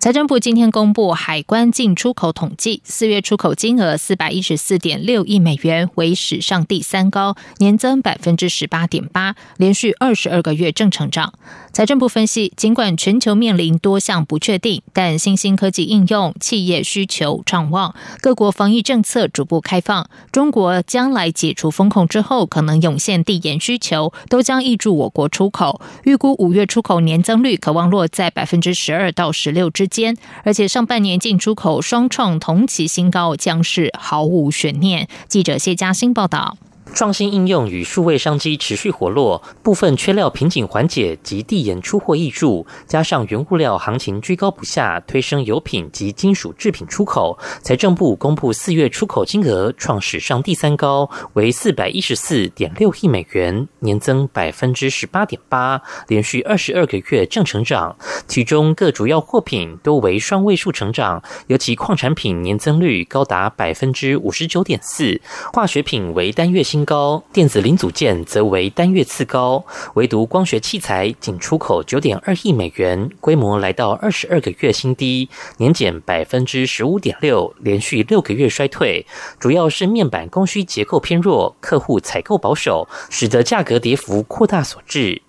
财政部今天公布海关进出口统计，四月出口金额四百一十四点六亿美元，为史上第三高，年增百分之十八点八，连续二十二个月正成长。财政部分析，尽管全球面临多项不确定，但新兴科技应用、企业需求畅旺，各国防疫政策逐步开放，中国将来解除封控之后，可能涌现递延需求，都将挹注我国出口。预估五月出口年增率可望落在百分之十二到十六之间，而且上半年进出口双创同期新高，将是毫无悬念。记者谢嘉欣报道。创新应用与数位商机持续活络，部分缺料瓶颈缓解及递延出货易注，加上原物料行情居高不下，推升油品及金属制品出口。财政部公布四月出口金额创史上第三高，为四百一十四点六亿美元，年增百分之十八点八，连续二十二个月正成长。其中各主要货品都为双位数成长，尤其矿产品年增率高达百分之五十九点四，化学品为单月新。高电子零组件则为单月次高，唯独光学器材仅出口九点二亿美元，规模来到二十二个月新低，年减百分之十五点六，连续六个月衰退。主要是面板供需结构偏弱，客户采购保守，使得价格跌幅扩大所致。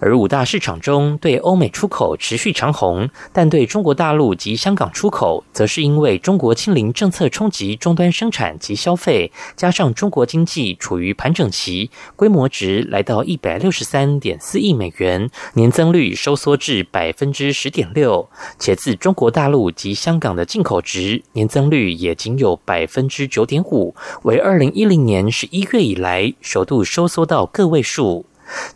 而五大市场中，对欧美出口持续长红，但对中国大陆及香港出口，则是因为中国清零政策冲击终端生产及消费，加上中国经济处于盘整期，规模值来到一百六十三点四亿美元，年增率收缩至百分之十点六，且自中国大陆及香港的进口值年增率也仅有百分之九点五，为二零一零年十一月以来首度收缩到个位数。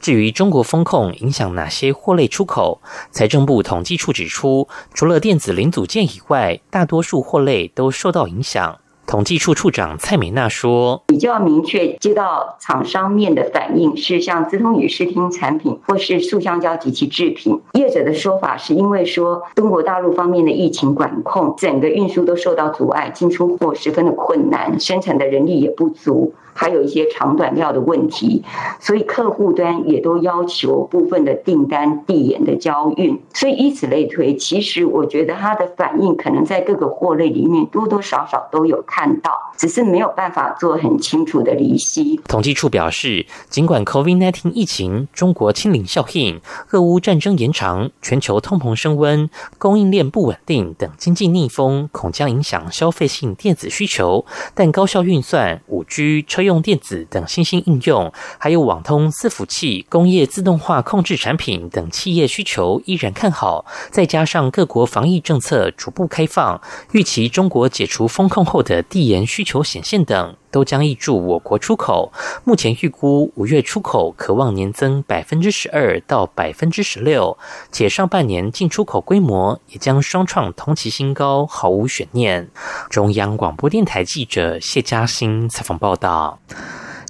至于中国风控影响哪些货类出口，财政部统计处指出，除了电子零组件以外，大多数货类都受到影响。统计处处长蔡美娜说：“比较明确接到厂商面的反应是，像资通与视听产品或是塑橡胶及其制品，业者的说法是因为说中国大陆方面的疫情管控，整个运输都受到阻碍，进出货十分的困难，生产的人力也不足。”还有一些长短料的问题，所以客户端也都要求部分的订单递延的交运，所以以此类推，其实我觉得它的反应可能在各个货类里面多多少少都有看到，只是没有办法做很清楚的离析。统计处表示，尽管 COVID-19 疫情、中国清零效应、俄乌战争延长、全球通膨升温、供应链不稳定等经济逆风恐将影响消费性电子需求，但高效运算、五 G 车用电子等新兴应用，还有网通伺服器、工业自动化控制产品等企业需求依然看好。再加上各国防疫政策逐步开放，预期中国解除封控后的递延需求显现等，都将挹注我国出口。目前预估五月出口可望年增百分之十二到百分之十六，且上半年进出口规模也将双创同期新高，毫无悬念。中央广播电台记者谢嘉欣采访报道。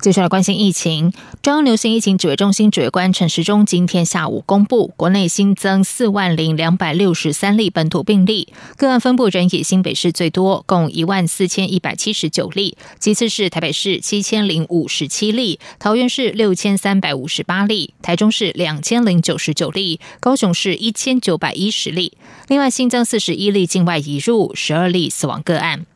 接下来关心疫情，中央流行疫情指挥中心指挥官陈时中今天下午公布，国内新增四万零两百六十三例本土病例，个案分布仍以新北市最多，共一万四千一百七十九例，其次是台北市七千零五十七例，桃园市六千三百五十八例，台中市两千零九十九例，高雄市一千九百一十例。另外新增四十一例境外移入，十二例死亡个案。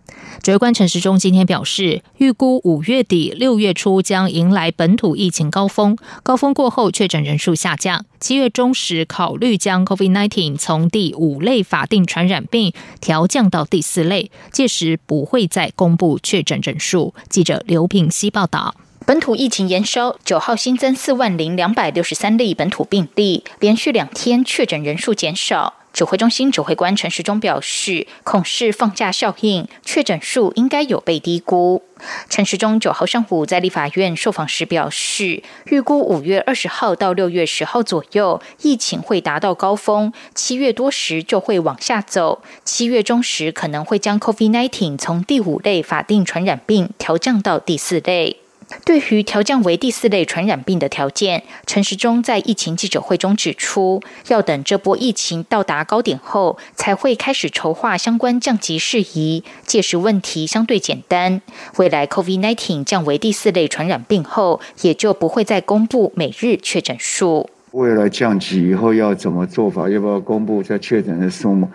指挥官陈时中今天表示，预估五月底六月初将迎来本土疫情高峰，高峰过后确诊人数下降。七月中时考虑将 COVID-19 从第五类法定传染病调降到第四类，届时不会再公布确诊人数。记者刘品希报道。本土疫情延烧，九号新增四万零两百六十三例本土病例，连续两天确诊人数减少。指挥中心指挥官陈时中表示，恐是放假效应，确诊数应该有被低估。陈时中九号上午在立法院受访时表示，预估五月二十号到六月十号左右，疫情会达到高峰，七月多时就会往下走，七月中时可能会将 COVID-19 从第五类法定传染病调降到第四类。对于调降为第四类传染病的条件，陈时中在疫情记者会中指出，要等这波疫情到达高点后，才会开始筹划相关降级事宜。届时问题相对简单，未来 COVID-19 降为第四类传染病后，也就不会再公布每日确诊数。未来降级以后要怎么做法？要不要公布在确诊的数目？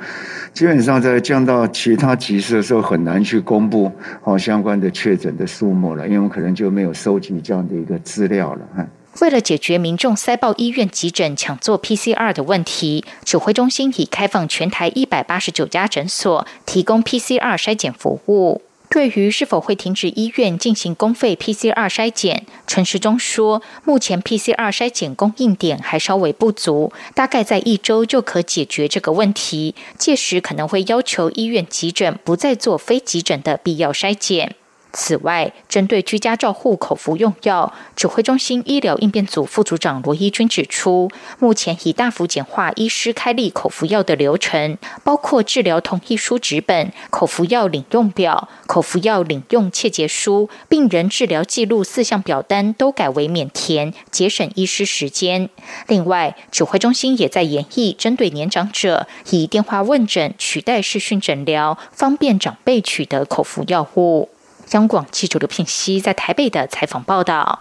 基本上在降到其他级次的时候，很难去公布好相关的确诊的数目了，因为我们可能就没有收集这样的一个资料了。为了解决民众塞爆医院急诊抢做 PCR 的问题，指挥中心已开放全台一百八十九家诊所提供 PCR 筛检服务。对于是否会停止医院进行公费 PCR 筛检，陈时中说，目前 PCR 筛检供应点还稍微不足，大概在一周就可解决这个问题。届时可能会要求医院急诊不再做非急诊的必要筛检。此外，针对居家照护口服用药，指挥中心医疗应变组副组长罗一军指出，目前已大幅简化医师开立口服药的流程，包括治疗同意书纸本、口服药领用表、口服药领用切结书、病人治疗记录四项表单都改为免填，节省医师时间。另外，指挥中心也在研议针对年长者，以电话问诊取代视讯诊疗，方便长辈取得口服药物。央广记者刘品熙在台北的采访报道。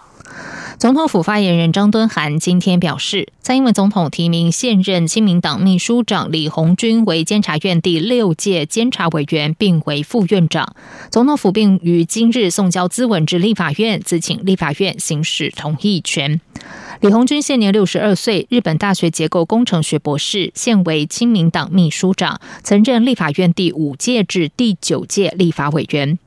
总统府发言人张敦涵今天表示，蔡英文总统提名现任亲民党秘书长李鸿钧为监察院第六届监察委员，并为副院长。总统府并于今日送交资文至立法院，自请立法院行使同意权。李鸿钧现年六十二岁，日本大学结构工程学博士，现为亲民党秘书长，曾任立法院第五届至第九届立法委员。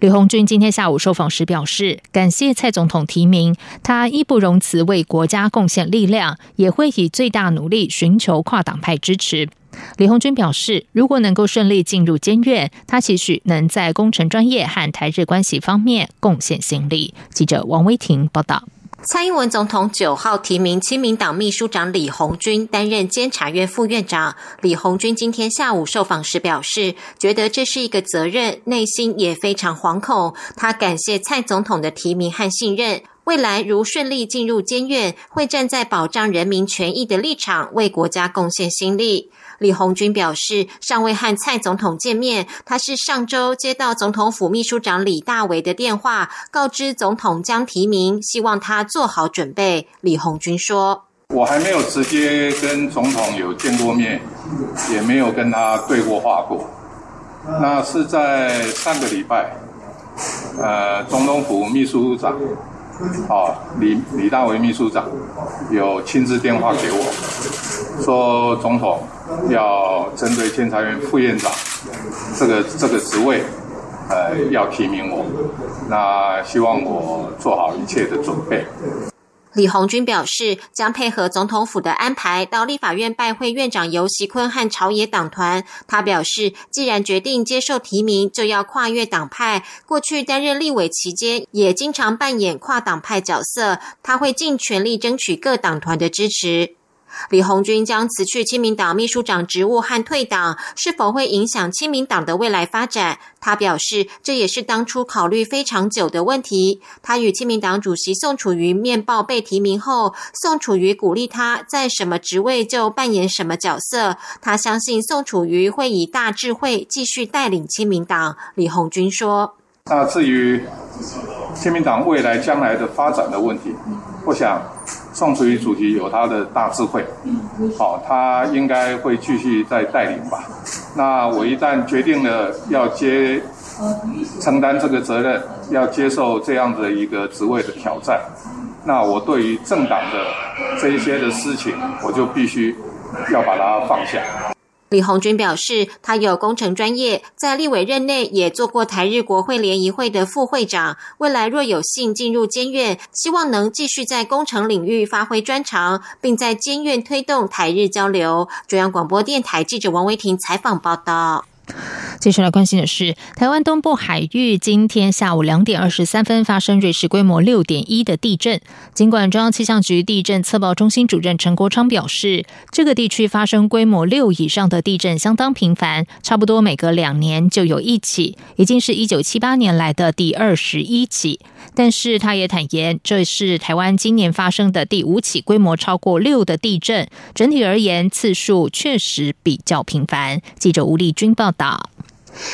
李红军今天下午受访时表示，感谢蔡总统提名，他义不容辞为国家贡献力量，也会以最大努力寻求跨党派支持。李红军表示，如果能够顺利进入监院，他期许能在工程专业和台日关系方面贡献心力。记者王威婷报道。蔡英文总统九号提名亲民党秘书长李鸿钧担任监察院副院长。李鸿钧今天下午受访时表示，觉得这是一个责任，内心也非常惶恐。他感谢蔡总统的提名和信任，未来如顺利进入监院，会站在保障人民权益的立场，为国家贡献心力。李红军表示，尚未和蔡总统见面。他是上周接到总统府秘书长李大为的电话，告知总统将提名，希望他做好准备。李红军说：“我还没有直接跟总统有见过面，也没有跟他对过话过。那是在上个礼拜，呃，总统府秘书长。”啊，李李大为秘书长有亲自电话给我，说总统要针对监察院副院长这个这个职位，呃，要提名我，那希望我做好一切的准备。李红军表示，将配合总统府的安排，到立法院拜会院长游锡坤和朝野党团。他表示，既然决定接受提名，就要跨越党派。过去担任立委期间，也经常扮演跨党派角色。他会尽全力争取各党团的支持。李鸿钧将辞去亲民党秘书长职务和退党，是否会影响亲民党的未来发展？他表示，这也是当初考虑非常久的问题。他与亲民党主席宋楚瑜面报被提名后，宋楚瑜鼓励他在什么职位就扮演什么角色。他相信宋楚瑜会以大智慧继续带领亲民党。李鸿钧说：“那至于亲民党未来将来的发展的问题，我想。”宋楚瑜主席有他的大智慧，好，他应该会继续再带领吧。那我一旦决定了要接承担这个责任，要接受这样的一个职位的挑战，那我对于政党的这一些的事情，我就必须要把它放下。李红军表示，他有工程专业，在立委任内也做过台日国会联谊会的副会长。未来若有幸进入监院，希望能继续在工程领域发挥专长，并在监院推动台日交流。中央广播电台记者王维婷采访报道。接下来关心的是，台湾东部海域今天下午两点二十三分发生瑞士规模六点一的地震。尽管中央气象局地震测报中心主任陈国昌表示，这个地区发生规模六以上的地震相当频繁，差不多每隔两年就有一起，已经是一九七八年来的第二十一起。但是他也坦言，这是台湾今年发生的第五起规模超过六的地震。整体而言，次数确实比较频繁。记者吴丽君报道。 다.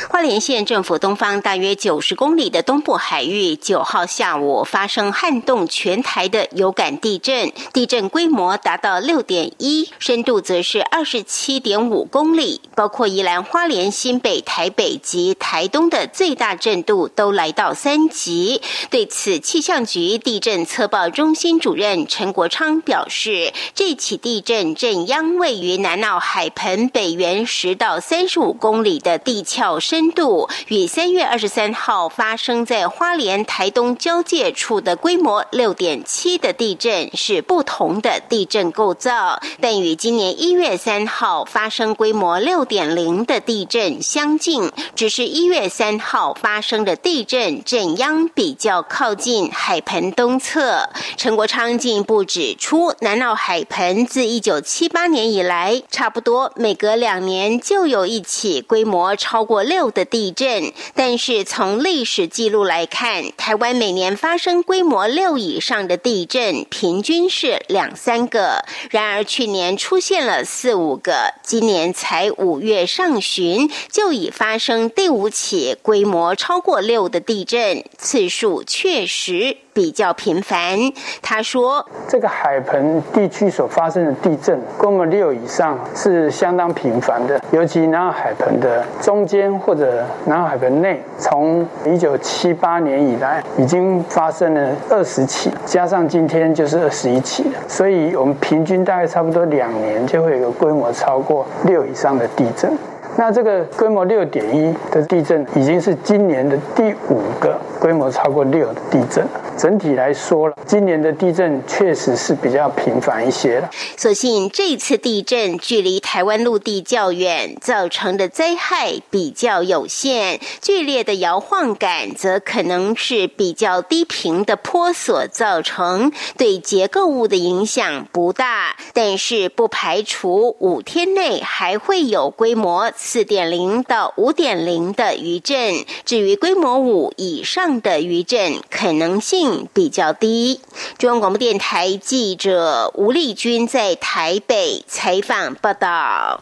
花莲县政府东方大约九十公里的东部海域，九号下午发生撼动全台的有感地震，地震规模达到六点一，深度则是二十七点五公里，包括宜兰花莲、新北、台北及台东的最大震度都来到三级。对此，气象局地震测报中心主任陈国昌表示，这起地震震央位于南澳海盆北缘十到三十五公里的地壳。深度与三月二十三号发生在花莲台东交界处的规模六点七的地震是不同的地震构造，但与今年一月三号发生规模六点零的地震相近，只是一月三号发生的地震震央比较靠近海盆东侧。陈国昌进一步指出，南澳海盆自一九七八年以来，差不多每隔两年就有一起规模超过。六的地震，但是从历史记录来看，台湾每年发生规模六以上的地震，平均是两三个。然而去年出现了四五个，今年才五月上旬就已发生第五起规模超过六的地震，次数确实。比较频繁，他说：“这个海盆地区所发生的地震，规模六以上是相当频繁的。尤其南海盆的中间或者南海盆内，从一九七八年以来，已经发生了二十起，加上今天就是二十一起了。所以，我们平均大概差不多两年就会有个规模超过六以上的地震。”那这个规模六点一的地震，已经是今年的第五个规模超过六的地震。整体来说了，今年的地震确实是比较频繁一些了。所幸这次地震距离台湾陆地较远，造成的灾害比较有限。剧烈的摇晃感则可能是比较低频的坡所造成，对结构物的影响不大。但是不排除五天内还会有规模。四点零到五点零的余震，至于规模五以上的余震，可能性比较低。中央广播电台记者吴丽君在台北采访报道。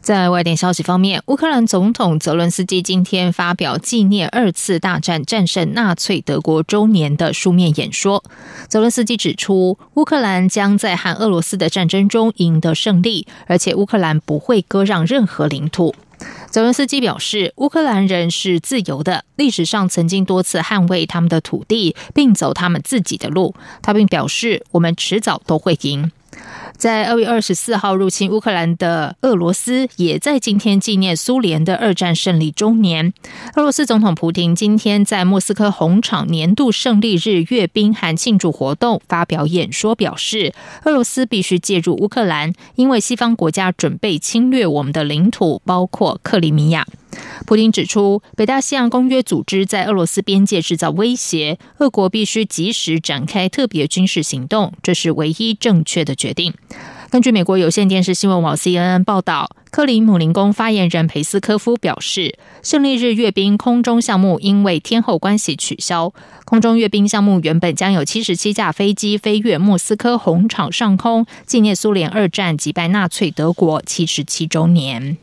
在外电消息方面，乌克兰总统泽伦斯基今天发表纪念二次大战战胜纳粹德国周年的书面演说。泽伦斯基指出，乌克兰将在和俄罗斯的战争中赢得胜利，而且乌克兰不会割让任何领土。泽伦斯基表示，乌克兰人是自由的，历史上曾经多次捍卫他们的土地，并走他们自己的路。他并表示，我们迟早都会赢。在二月二十四号入侵乌克兰的俄罗斯，也在今天纪念苏联的二战胜利周年。俄罗斯总统普京今天在莫斯科红场年度胜利日阅兵和庆祝活动发表演说，表示俄罗斯必须介入乌克兰，因为西方国家准备侵略我们的领土，包括克里米亚。普京指出，北大西洋公约组织在俄罗斯边界制造威胁，俄国必须及时展开特别军事行动，这是唯一正确的决定。根据美国有线电视新闻网 CNN 报道，克里姆林宫发言人佩斯科夫表示，胜利日阅兵空中项目因为天后关系取消。空中阅兵项目原本将有七十七架飞机飞越莫斯科红场上空，纪念苏联二战击败纳粹德国七十七周年。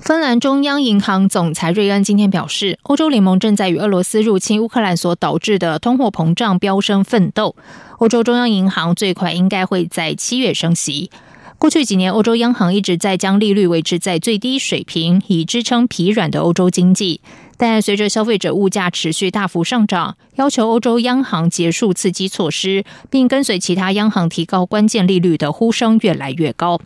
芬兰中央银行总裁瑞恩今天表示，欧洲联盟正在与俄罗斯入侵乌克兰所导致的通货膨胀飙升奋斗。欧洲中央银行最快应该会在七月升息。过去几年，欧洲央行一直在将利率维持在最低水平，以支撑疲软的欧洲经济。但随着消费者物价持续大幅上涨，要求欧洲央行结束刺激措施，并跟随其他央行提高关键利率的呼声越来越高。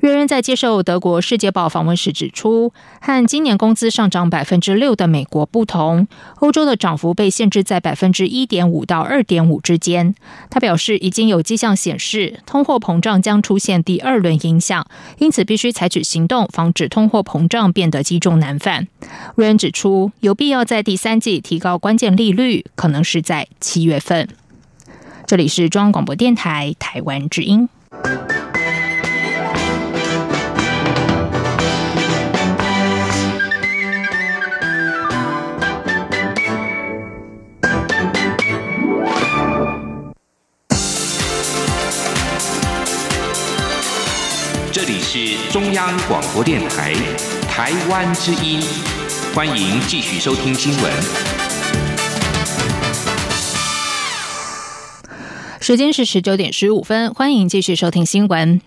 约人在接受德国《世界报》访问时指出，和今年工资上涨百分之六的美国不同，欧洲的涨幅被限制在百分之一点五到二点五之间。他表示，已经有迹象显示通货膨胀将出现第二轮影响，因此必须采取行动，防止通货膨胀变得积重难返。瑞恩指出，有必要在第三季提高关键利率，可能是在七月份。这里是中央广播电台台湾之音。这里是中央广播电台台湾之音，欢迎继续收听新闻。时间是十九点十五分，欢迎继续收听新闻。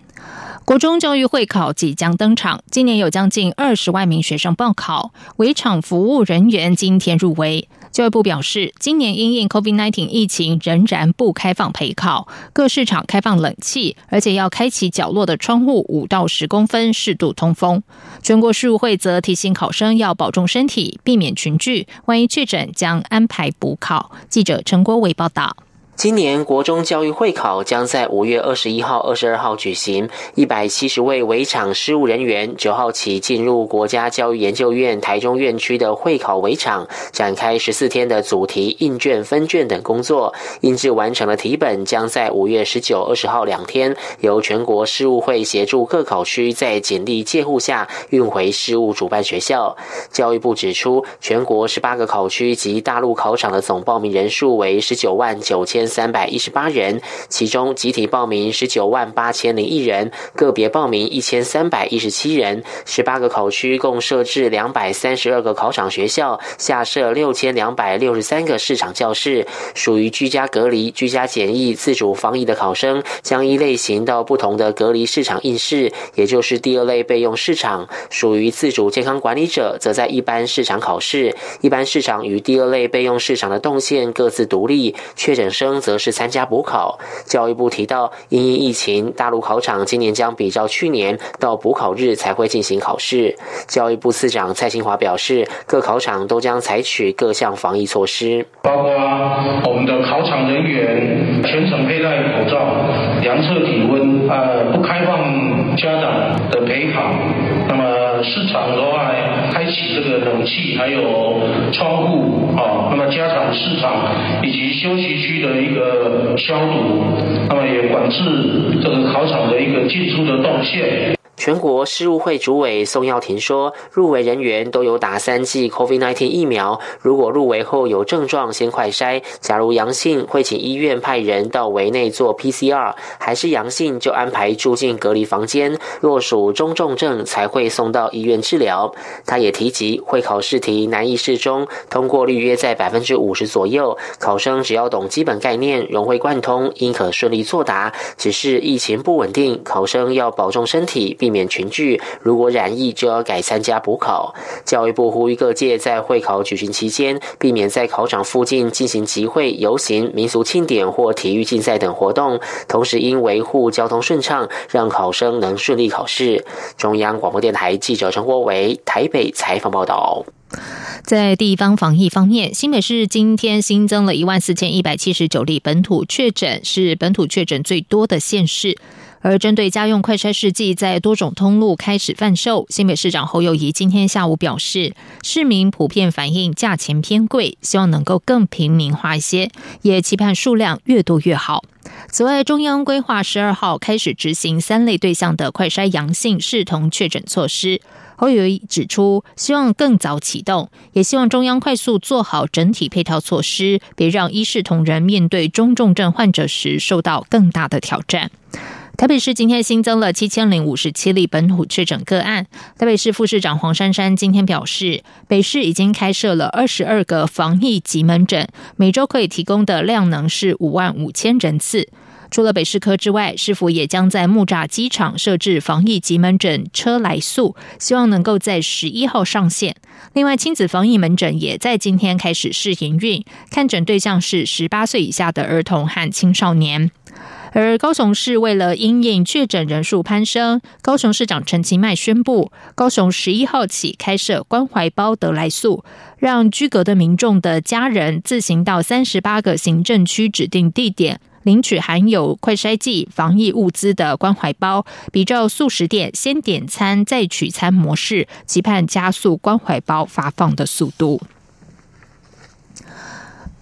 国中教育会考即将登场，今年有将近二十万名学生报考，围场服务人员今天入围。教育部表示，今年因应 COVID-19 疫情，仍然不开放陪考，各市场开放冷气，而且要开启角落的窗户五到十公分，适度通风。全国事务会则提醒考生要保重身体，避免群聚，万一确诊将安排补考。记者陈国伟报道。今年国中教育会考将在五月二十一号、二十二号举行。一百七十位围场事务人员九号起进入国家教育研究院台中院区的会考围场，展开十四天的主题印卷、分卷等工作。印制完成的题本将在五月十九、二十号两天，由全国事务会协助各考区在简力介护下运回事务主办学校。教育部指出，全国十八个考区及大陆考场的总报名人数为十九万九千。三百一十八人，其中集体报名十九万八千零一人，个别报名一千三百一十七人。十八个考区共设置两百三十二个考场学校，下设六千两百六十三个市场教室。属于居家隔离、居家检疫、自主防疫的考生，将依类型到不同的隔离市场应试，也就是第二类备用市场。属于自主健康管理者，则在一般市场考试。一般市场与第二类备用市场的动线各自独立，确诊生。则是参加补考。教育部提到，因疫情，大陆考场今年将比照去年到补考日才会进行考试。教育部次长蔡兴华表示，各考场都将采取各项防疫措施，包括我们的考场人员全程佩戴口罩、量测体温，呃，不开放家长的陪考。那么市场的话，开启这个冷气，还有窗户啊。那么加强市场以及休息区的一个消毒，那么也管制这个考场的一个进出的动线。全国事务会主委宋耀庭说，入围人员都有打三剂 COVID-19 疫苗，如果入围后有症状，先快筛，假如阳性，会请医院派人到围内做 PCR，还是阳性就安排住进隔离房间，若属中重症才会送到医院治疗。他也提及，会考试题难易适中，通过率约在百分之五十左右，考生只要懂基本概念，融会贯通，应可顺利作答。只是疫情不稳定，考生要保重身体，并。免群聚，如果染疫就要改参加补考。教育部呼吁各界在会考举行期间，避免在考场附近进行集会、游行、民俗庆典或体育竞赛等活动。同时，应维护交通顺畅，让考生能顺利考试。中央广播电台记者陈国伟台北采访报道。在地方防疫方面，新北市今天新增了一万四千一百七十九例本土确诊，是本土确诊最多的县市。而针对家用快筛试剂在多种通路开始贩售，新北市长侯友谊今天下午表示，市民普遍反映价钱偏贵，希望能够更平民化一些，也期盼数量越多越好。此外，中央规划十二号开始执行三类对象的快筛阳性视同确诊措施。侯友谊指出，希望更早启动，也希望中央快速做好整体配套措施，别让一视同仁面对中重症患者时受到更大的挑战。台北市今天新增了七千零五十七例本土确诊个案。台北市副市长黄珊珊今天表示，北市已经开设了二十二个防疫急门诊，每周可以提供的量能是五万五千人次。除了北市科之外，市府也将在木栅机场设置防疫急门诊车来速，希望能够在十一号上线。另外，亲子防疫门诊也在今天开始试营运，看诊对象是十八岁以下的儿童和青少年。而高雄市为了因应确诊人数攀升，高雄市长陈其迈宣布，高雄十一号起开设关怀包得来速，让居隔的民众的家人自行到三十八个行政区指定地点。领取含有快筛剂、防疫物资的关怀包，比照素食店先点餐再取餐模式，期盼加速关怀包发放的速度。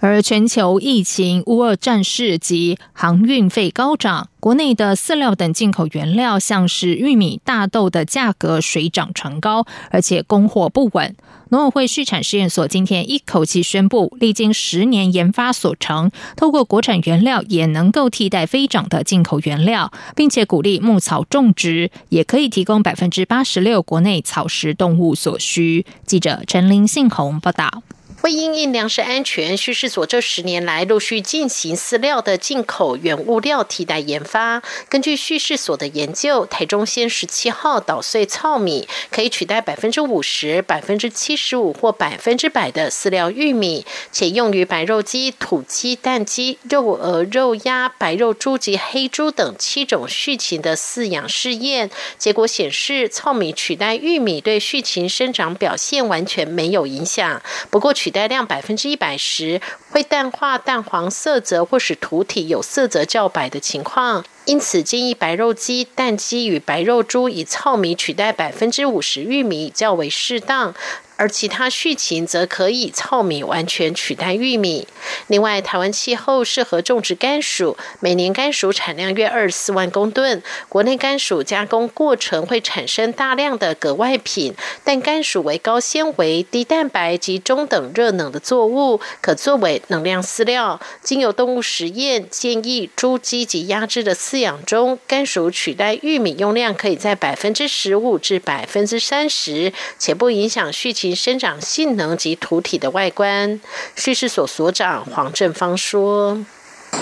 而全球疫情、乌俄战事及航运费高涨，国内的饲料等进口原料，像是玉米、大豆的价格水涨船高，而且供货不稳。农委会畜产试验所今天一口气宣布，历经十年研发所成，透过国产原料也能够替代飞涨的进口原料，并且鼓励牧草种植，也可以提供百分之八十六国内草食动物所需。记者陈林信宏报道。为因应粮食安全，叙事所这十年来陆续进行饲料的进口原物料替代研发。根据叙事所的研究，台中县十七号捣碎糙米可以取代百分之五十、百分之七十五或百分之百的饲料玉米，且用于白肉鸡、土鸡、蛋鸡、肉鹅、肉鸭、白肉猪及黑猪等七种畜禽的饲养试验。结果显示，糙米取代玉米对畜禽生长表现完全没有影响。不过取取代量百分之一百时，会淡化淡黄色泽或使土体有色泽较白的情况。因此，建议白肉鸡、蛋鸡与白肉猪以糙米取代百分之五十玉米较为适当。而其他畜禽则可以糙米完全取代玉米。另外，台湾气候适合种植甘薯，每年甘薯产量约二十四万公吨。国内甘薯加工过程会产生大量的格外品，但甘薯为高纤维、低蛋白及中等热能的作物，可作为能量饲料。经有动物实验建议，猪、鸡及鸭只的饲养中，甘薯取代玉米用量可以在百分之十五至百分之三十，且不影响畜禽。生长性能及土体的外观，叙事所所长黄正芳说：“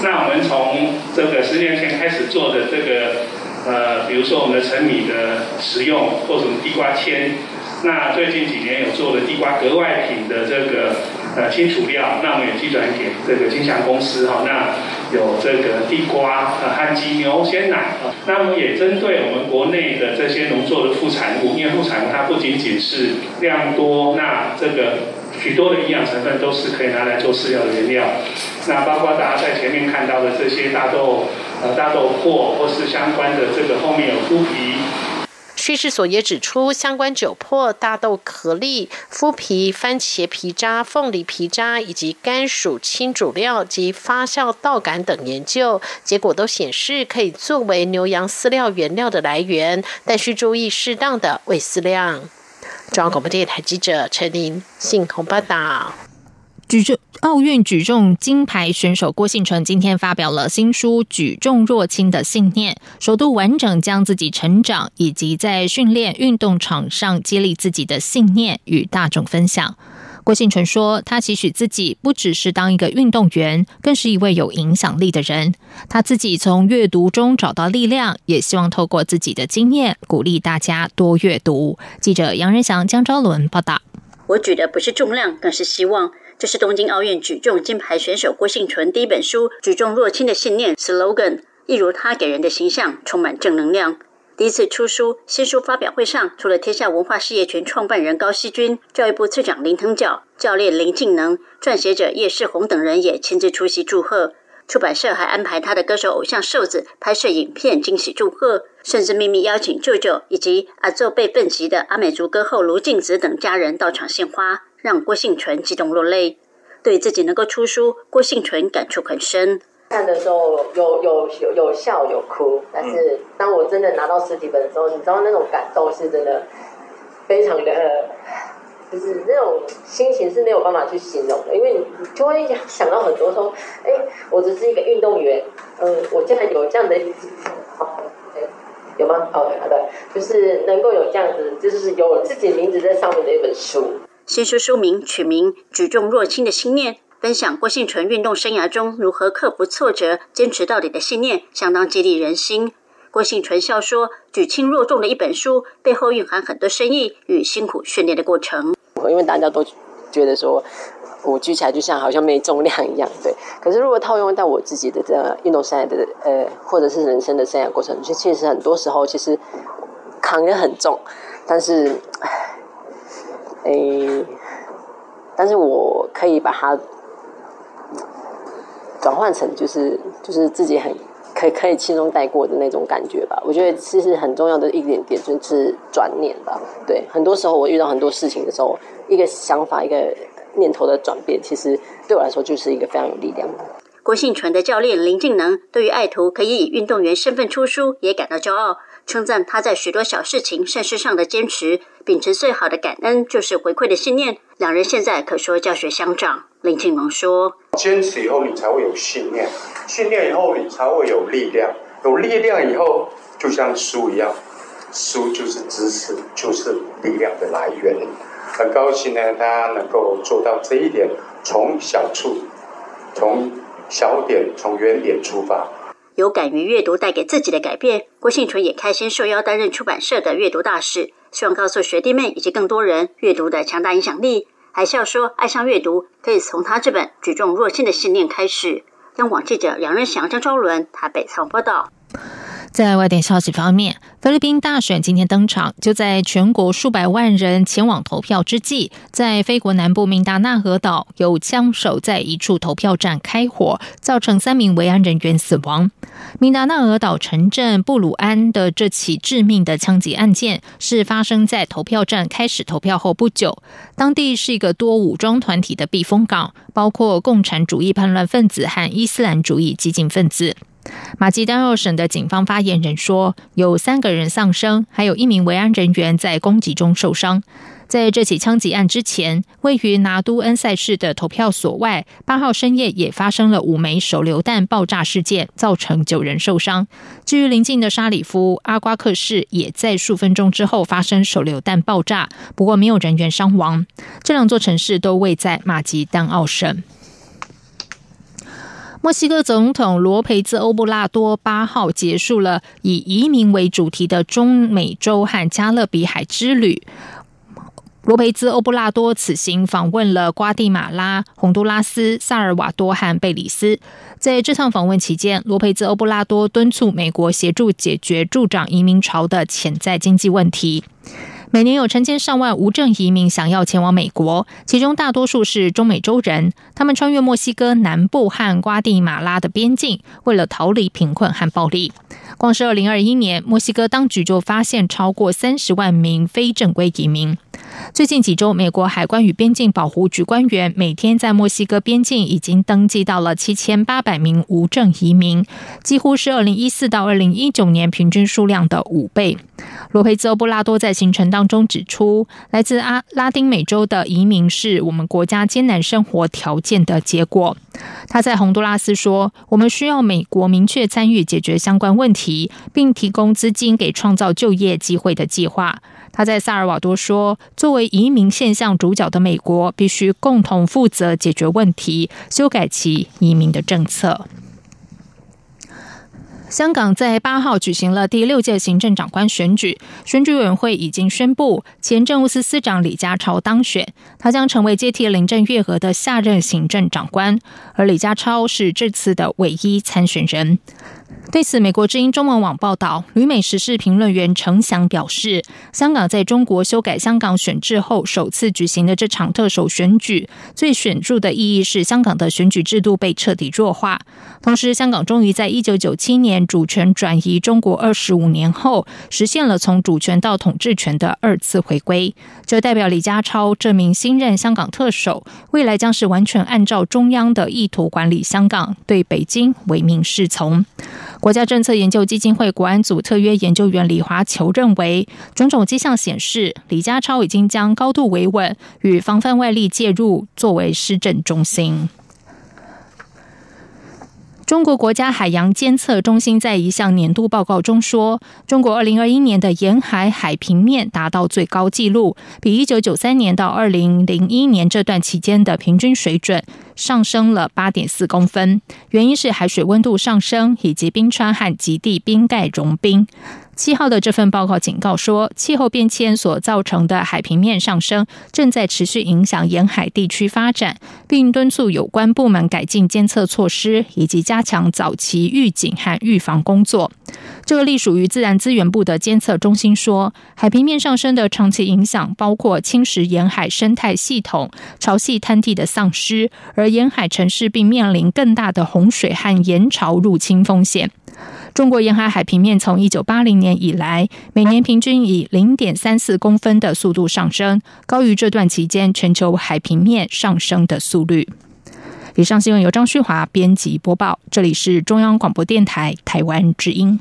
那我们从这个十年前开始做的这个，呃，比如说我们的陈米的食用，或者地瓜签，那最近几年有做的地瓜格外品的这个呃清除料，那我们也寄转给这个金祥公司哈，那。”有这个地瓜、呃汉鸡牛鲜奶啊，那么也针对我们国内的这些农作的副产物，因为副产物它不仅仅是量多，那这个许多的营养成分都是可以拿来做饲料的原料，那包括大家在前面看到的这些大豆、呃大豆粕，或是相关的这个后面有麸皮。趋势所也指出，相关酒粕、大豆壳粒、麸皮、番茄皮渣、凤梨皮渣以及甘薯清煮料及发酵稻杆等研究结果都显示，可以作为牛羊饲料原料的来源，但需注意适当的喂饲量。中央广播电台记者陈琳，信鸿报道。举重奥运举重金牌选手郭信成今天发表了新书《举重若轻的信念》，首度完整将自己成长以及在训练运动场上激励自己的信念与大众分享。郭信成说：“他期许自己不只是当一个运动员，更是一位有影响力的人。他自己从阅读中找到力量，也希望透过自己的经验鼓励大家多阅读。”记者杨仁祥、江昭伦报道。我举的不是重量，更是希望。这是东京奥运举重金牌选手郭幸存第一本书《举重若轻的信念》slogan，一如他给人的形象充满正能量。第一次出书，新书发表会上，除了天下文化事业群创办人高希军、教育部次长林腾蛟、教练林敬能、撰写者叶世宏等人也亲自出席祝贺。出版社还安排他的歌手偶像瘦子拍摄影片惊喜祝贺，甚至秘密邀请舅舅以及阿奏被分级的阿美族歌后卢静子等家人到场献花。让郭幸存激动落泪，对自己能够出书，郭幸存感触很深。看的时候有有有有笑有哭，但是当我真的拿到实体本的时候，你知道那种感动是真的非常的，就是那种心情是没有办法去形容的，因为你就会想到很多说，哎，我只是一个运动员，嗯，我竟然有这样的，有吗？好的好的，就是能够有这样子，就是有自己名字在上面的一本书。新书书名取名《举重若轻的信念》，分享郭幸纯运动生涯中如何克服挫折、坚持到底的信念，相当激励人心。郭幸纯笑说：“举轻若重的一本书，背后蕴含很多深意与辛苦训练的过程。因为大家都觉得说。”我举起来就像好像没重量一样，对。可是如果套用到我自己的这运动生涯的呃，或者是人生的生涯过程，其其实很多时候其实扛也很重，但是，诶，但是我可以把它转换成就是就是自己很可以可以轻松带过的那种感觉吧。我觉得其实很重要的一点点就是转念吧。对，很多时候我遇到很多事情的时候，一个想法一个。念头的转变，其实对我来说就是一个非常有力量的。郭幸存的教练林敬能对于爱徒可以以运动员身份出书也感到骄傲，称赞他在许多小事情、善事上的坚持，秉持最好的感恩就是回馈的信念。两人现在可说教学相长。林敬能说：“坚持以后，你才会有信念；信念以后，你才会有力量；有力量以后，就像书一样，书就是知识，就是力量的来源。”很高兴呢，他能够做到这一点，从小处、从小点、从原点出发。有敢于阅读带给自己的改变，郭幸存也开心受邀担任出版社的阅读大使，希望告诉学弟妹以及更多人阅读的强大影响力。还笑说，爱上阅读可以从他这本举重若轻的信念开始。央广记者梁仁祥、张昭伦台北采访报道。在外电消息方面，菲律宾大选今天登场。就在全国数百万人前往投票之际，在菲国南部明达纳河岛，有枪手在一处投票站开火，造成三名维安人员死亡。明达纳尔岛城镇布鲁安的这起致命的枪击案件，是发生在投票站开始投票后不久。当地是一个多武装团体的避风港，包括共产主义叛乱分子和伊斯兰主义激进分子。马吉丹奥省的警方发言人说，有三个人丧生，还有一名维安人员在攻击中受伤。在这起枪击案之前，位于拿都恩塞市的投票所外，八号深夜也发生了五枚手榴弹爆炸事件，造成九人受伤。至于邻近的沙里夫阿瓜克市，也在数分钟之后发生手榴弹爆炸，不过没有人员伤亡。这两座城市都位在马吉丹奥省。墨西哥总统罗培兹·欧布拉多八号结束了以移民为主题的中美洲和加勒比海之旅。罗培兹·欧布拉多此行访问了瓜地马拉、洪都拉斯、萨尔瓦多和贝里斯。在这趟访问期间，罗培兹·欧布拉多敦促美国协助解决助长移民潮的潜在经济问题。每年有成千上万无证移民想要前往美国，其中大多数是中美洲人。他们穿越墨西哥南部和瓜地马拉的边境，为了逃离贫困和暴力。光是二零二一年，墨西哥当局就发现超过三十万名非正规移民。最近几周，美国海关与边境保护局官员每天在墨西哥边境已经登记到了七千八百名无证移民，几乎是二零一四到二零一九年平均数量的五倍。罗佩兹·欧布拉多在行程当中指出，来自阿拉丁美洲的移民是我们国家艰难生活条件的结果。他在洪都拉斯说：“我们需要美国明确参与解决相关问题，并提供资金给创造就业机会的计划。”他在萨尔瓦多说：“作为移民现象主角的美国，必须共同负责解决问题，修改其移民的政策。”香港在八号举行了第六届行政长官选举，选举委员会已经宣布前政务司司长李家超当选，他将成为接替林郑月娥的下任行政长官，而李家超是这次的唯一参选人。对此，美国之音中文网报道，旅美时事评论员程翔表示，香港在中国修改香港选制后首次举行的这场特首选举，最显著的意义是香港的选举制度被彻底弱化。同时，香港终于在一九九七年主权转移中国二十五年后，实现了从主权到统治权的二次回归。就代表李家超这名新任香港特首，未来将是完全按照中央的意图管理香港，对北京唯命是从。国家政策研究基金会国安组特约研究员李华球认为，种种迹象显示，李家超已经将高度维稳与防范外力介入作为施政中心。中国国家海洋监测中心在一项年度报告中说，中国二零二一年的沿海海平面达到最高纪录，比一九九三年到二零零一年这段期间的平均水准上升了八点四公分。原因是海水温度上升以及冰川和极地冰盖融冰。七号的这份报告警告说，气候变迁所造成的海平面上升正在持续影响沿海地区发展，并敦促有关部门改进监测措施以及加强早期预警和预防工作。这个隶属于自然资源部的监测中心说，海平面上升的长期影响包括侵蚀沿海生态系统、潮汐滩地的丧失，而沿海城市并面临更大的洪水和盐潮入侵风险。中国沿海海平面从一九八零年以来，每年平均以零点三四公分的速度上升，高于这段期间全球海平面上升的速率。以上新闻由张旭华编辑播报，这里是中央广播电台台湾之音。